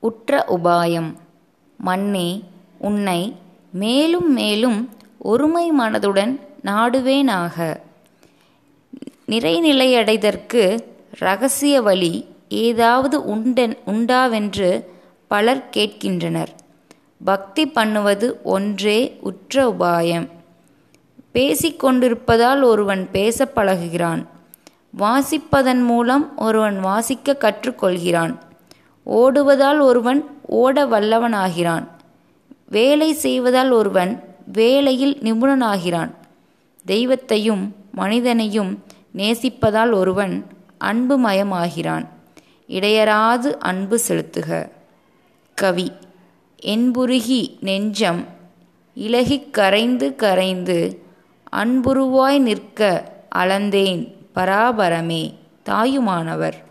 உற்ற உபாயம். மன்னே உன்னை மேலும் மேலும் ஒருமை மனதுடன் நாடுவேனாக. நிறைநிலையடைதற்கு இரகசிய வழி ஏதாவது உண்டன் உண்டாவென்று பலர் கேட்கின்றனர். பக்தி பண்ணுவது ஒன்றே உற்ற உபாயம். பேசிக்கொண்டிருப்பதால் ஒருவன் பேச பழகுகிறான் வாசிப்பதன் மூலம் ஒருவன் வாசிக்க கற்றுக்கொள்கிறான். ஓடுவதால் ஒருவன் ஓட வல்லவனாகிறான் வேலை செய்வதால் ஒருவன் வேலையில் நிபுணனாகிறான். தெய்வத்தையும் மனிதனையும் நேசிப்பதால் ஒருவன் அன்புமயமாகிறான். இடையராது அன்பு செலுத்துக. கவி என்புருகி நெஞ்சம் இலகிக் கரைந்து கரைந்து அன்புருவாய் நிற்க அளந்தேன் பராபரமே தாயுமானவர்.